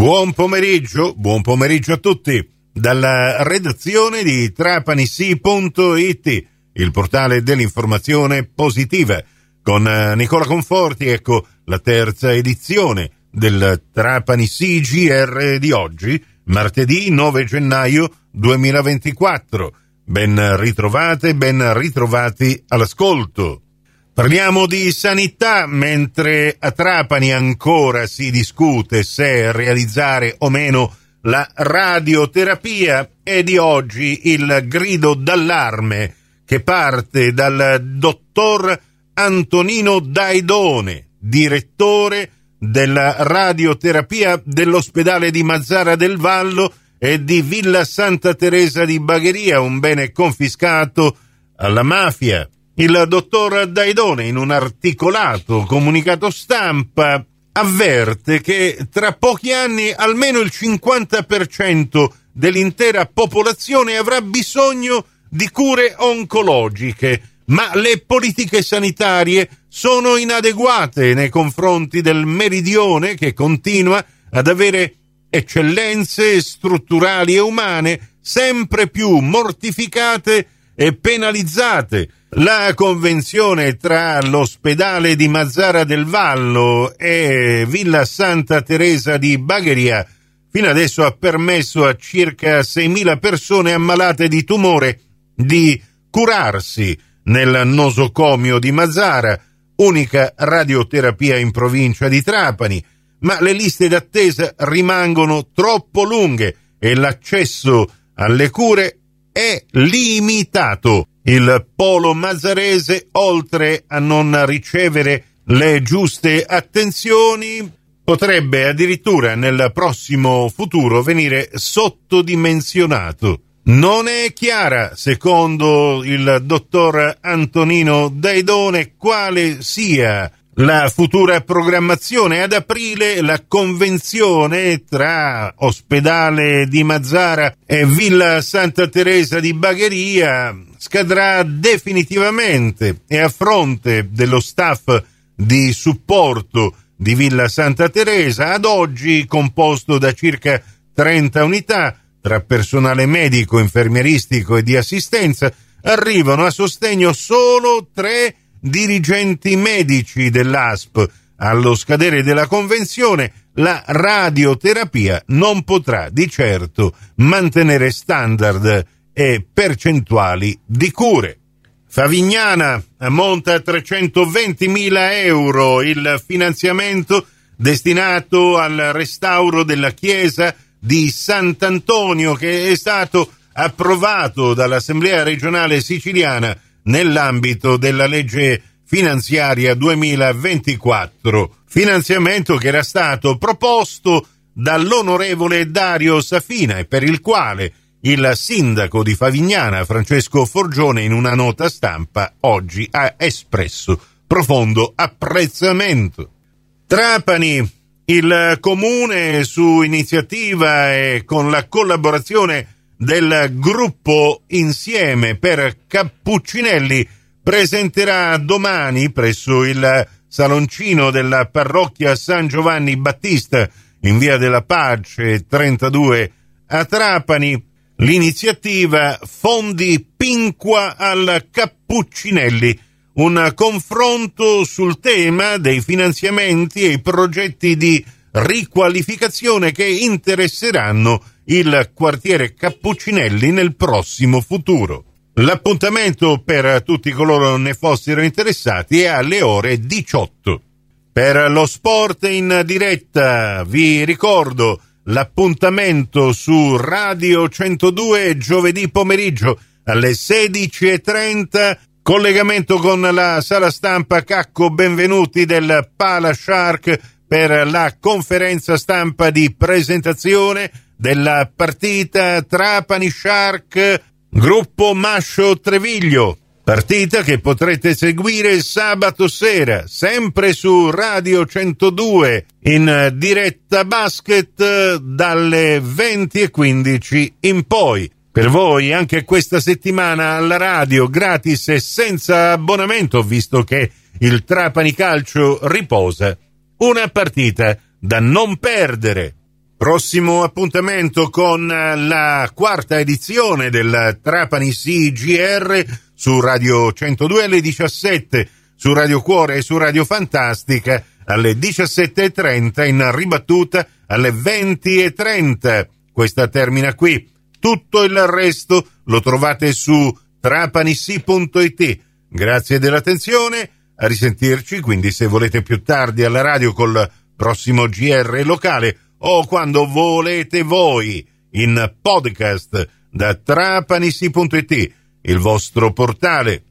Buon pomeriggio, buon pomeriggio a tutti dalla redazione di trapanisi.it, il portale dell'informazione positiva. Con eh, Nicola Conforti, ecco la terza edizione del Trapani CGR di oggi, martedì 9 gennaio 2024. Ben ritrovate, ben ritrovati all'ascolto. Parliamo di sanità mentre a Trapani ancora si discute se realizzare o meno la radioterapia e di oggi il grido d'allarme che parte dal dottor Antonino Daidone, direttore della radioterapia dell'ospedale di Mazzara del Vallo e di Villa Santa Teresa di Bagheria, un bene confiscato alla mafia il dottor Daidone in un articolato comunicato stampa avverte che tra pochi anni almeno il 50% dell'intera popolazione avrà bisogno di cure oncologiche, ma le politiche sanitarie sono inadeguate nei confronti del meridione che continua ad avere eccellenze strutturali e umane sempre più mortificate e penalizzate la convenzione tra l'ospedale di Mazzara del Vallo e Villa Santa Teresa di Bagheria. Fino adesso ha permesso a circa 6.000 persone ammalate di tumore di curarsi nel nosocomio di Mazzara, unica radioterapia in provincia di Trapani, ma le liste d'attesa rimangono troppo lunghe e l'accesso alle cure è limitato. Il polo mazzarese, oltre a non ricevere le giuste attenzioni, potrebbe addirittura nel prossimo futuro venire sottodimensionato. Non è chiara, secondo il dottor Antonino Daidone, quale sia la futura programmazione. Ad aprile la convenzione tra ospedale di Mazzara e Villa Santa Teresa di Bagheria scadrà definitivamente e a fronte dello staff di supporto di Villa Santa Teresa, ad oggi composto da circa 30 unità tra personale medico, infermieristico e di assistenza, arrivano a sostegno solo tre dirigenti medici dell'ASP. Allo scadere della convenzione, la radioterapia non potrà di certo mantenere standard e percentuali di cure. Favignana monta a 320.000 euro il finanziamento destinato al restauro della chiesa di Sant'Antonio che è stato approvato dall'Assemblea regionale siciliana nell'ambito della legge finanziaria 2024, finanziamento che era stato proposto dall'onorevole Dario Safina e per il quale il sindaco di Favignana, Francesco Forgione, in una nota stampa oggi ha espresso profondo apprezzamento. Trapani, il comune su iniziativa e con la collaborazione del gruppo Insieme per Cappuccinelli presenterà domani presso il saloncino della parrocchia San Giovanni Battista in via della Pace 32 a Trapani. L'iniziativa Fondi Pinqua al Cappuccinelli, un confronto sul tema dei finanziamenti e i progetti di riqualificazione che interesseranno il quartiere Cappuccinelli nel prossimo futuro. L'appuntamento per tutti coloro ne fossero interessati è alle ore 18. Per lo sport in diretta vi ricordo l'appuntamento su Radio 102 giovedì pomeriggio alle 16.30 collegamento con la sala stampa Cacco Benvenuti del Pala Shark per la conferenza stampa di presentazione della partita Trapani Shark Gruppo Mascio Treviglio. Partita che potrete seguire sabato sera, sempre su Radio 102, in diretta basket dalle 20.15 in poi. Per voi anche questa settimana alla radio gratis e senza abbonamento, visto che il Trapani Calcio riposa. Una partita da non perdere. Prossimo appuntamento con la quarta edizione del Trapani CGR su Radio 102 alle 17, su Radio Cuore e su Radio Fantastica alle 17.30 in ribattuta alle 20.30. Questa termina qui. Tutto il resto lo trovate su trapanissi.it. Grazie dell'attenzione, a risentirci, quindi se volete più tardi alla radio col prossimo GR locale o quando volete voi in podcast da trapanissi.it, il vostro portale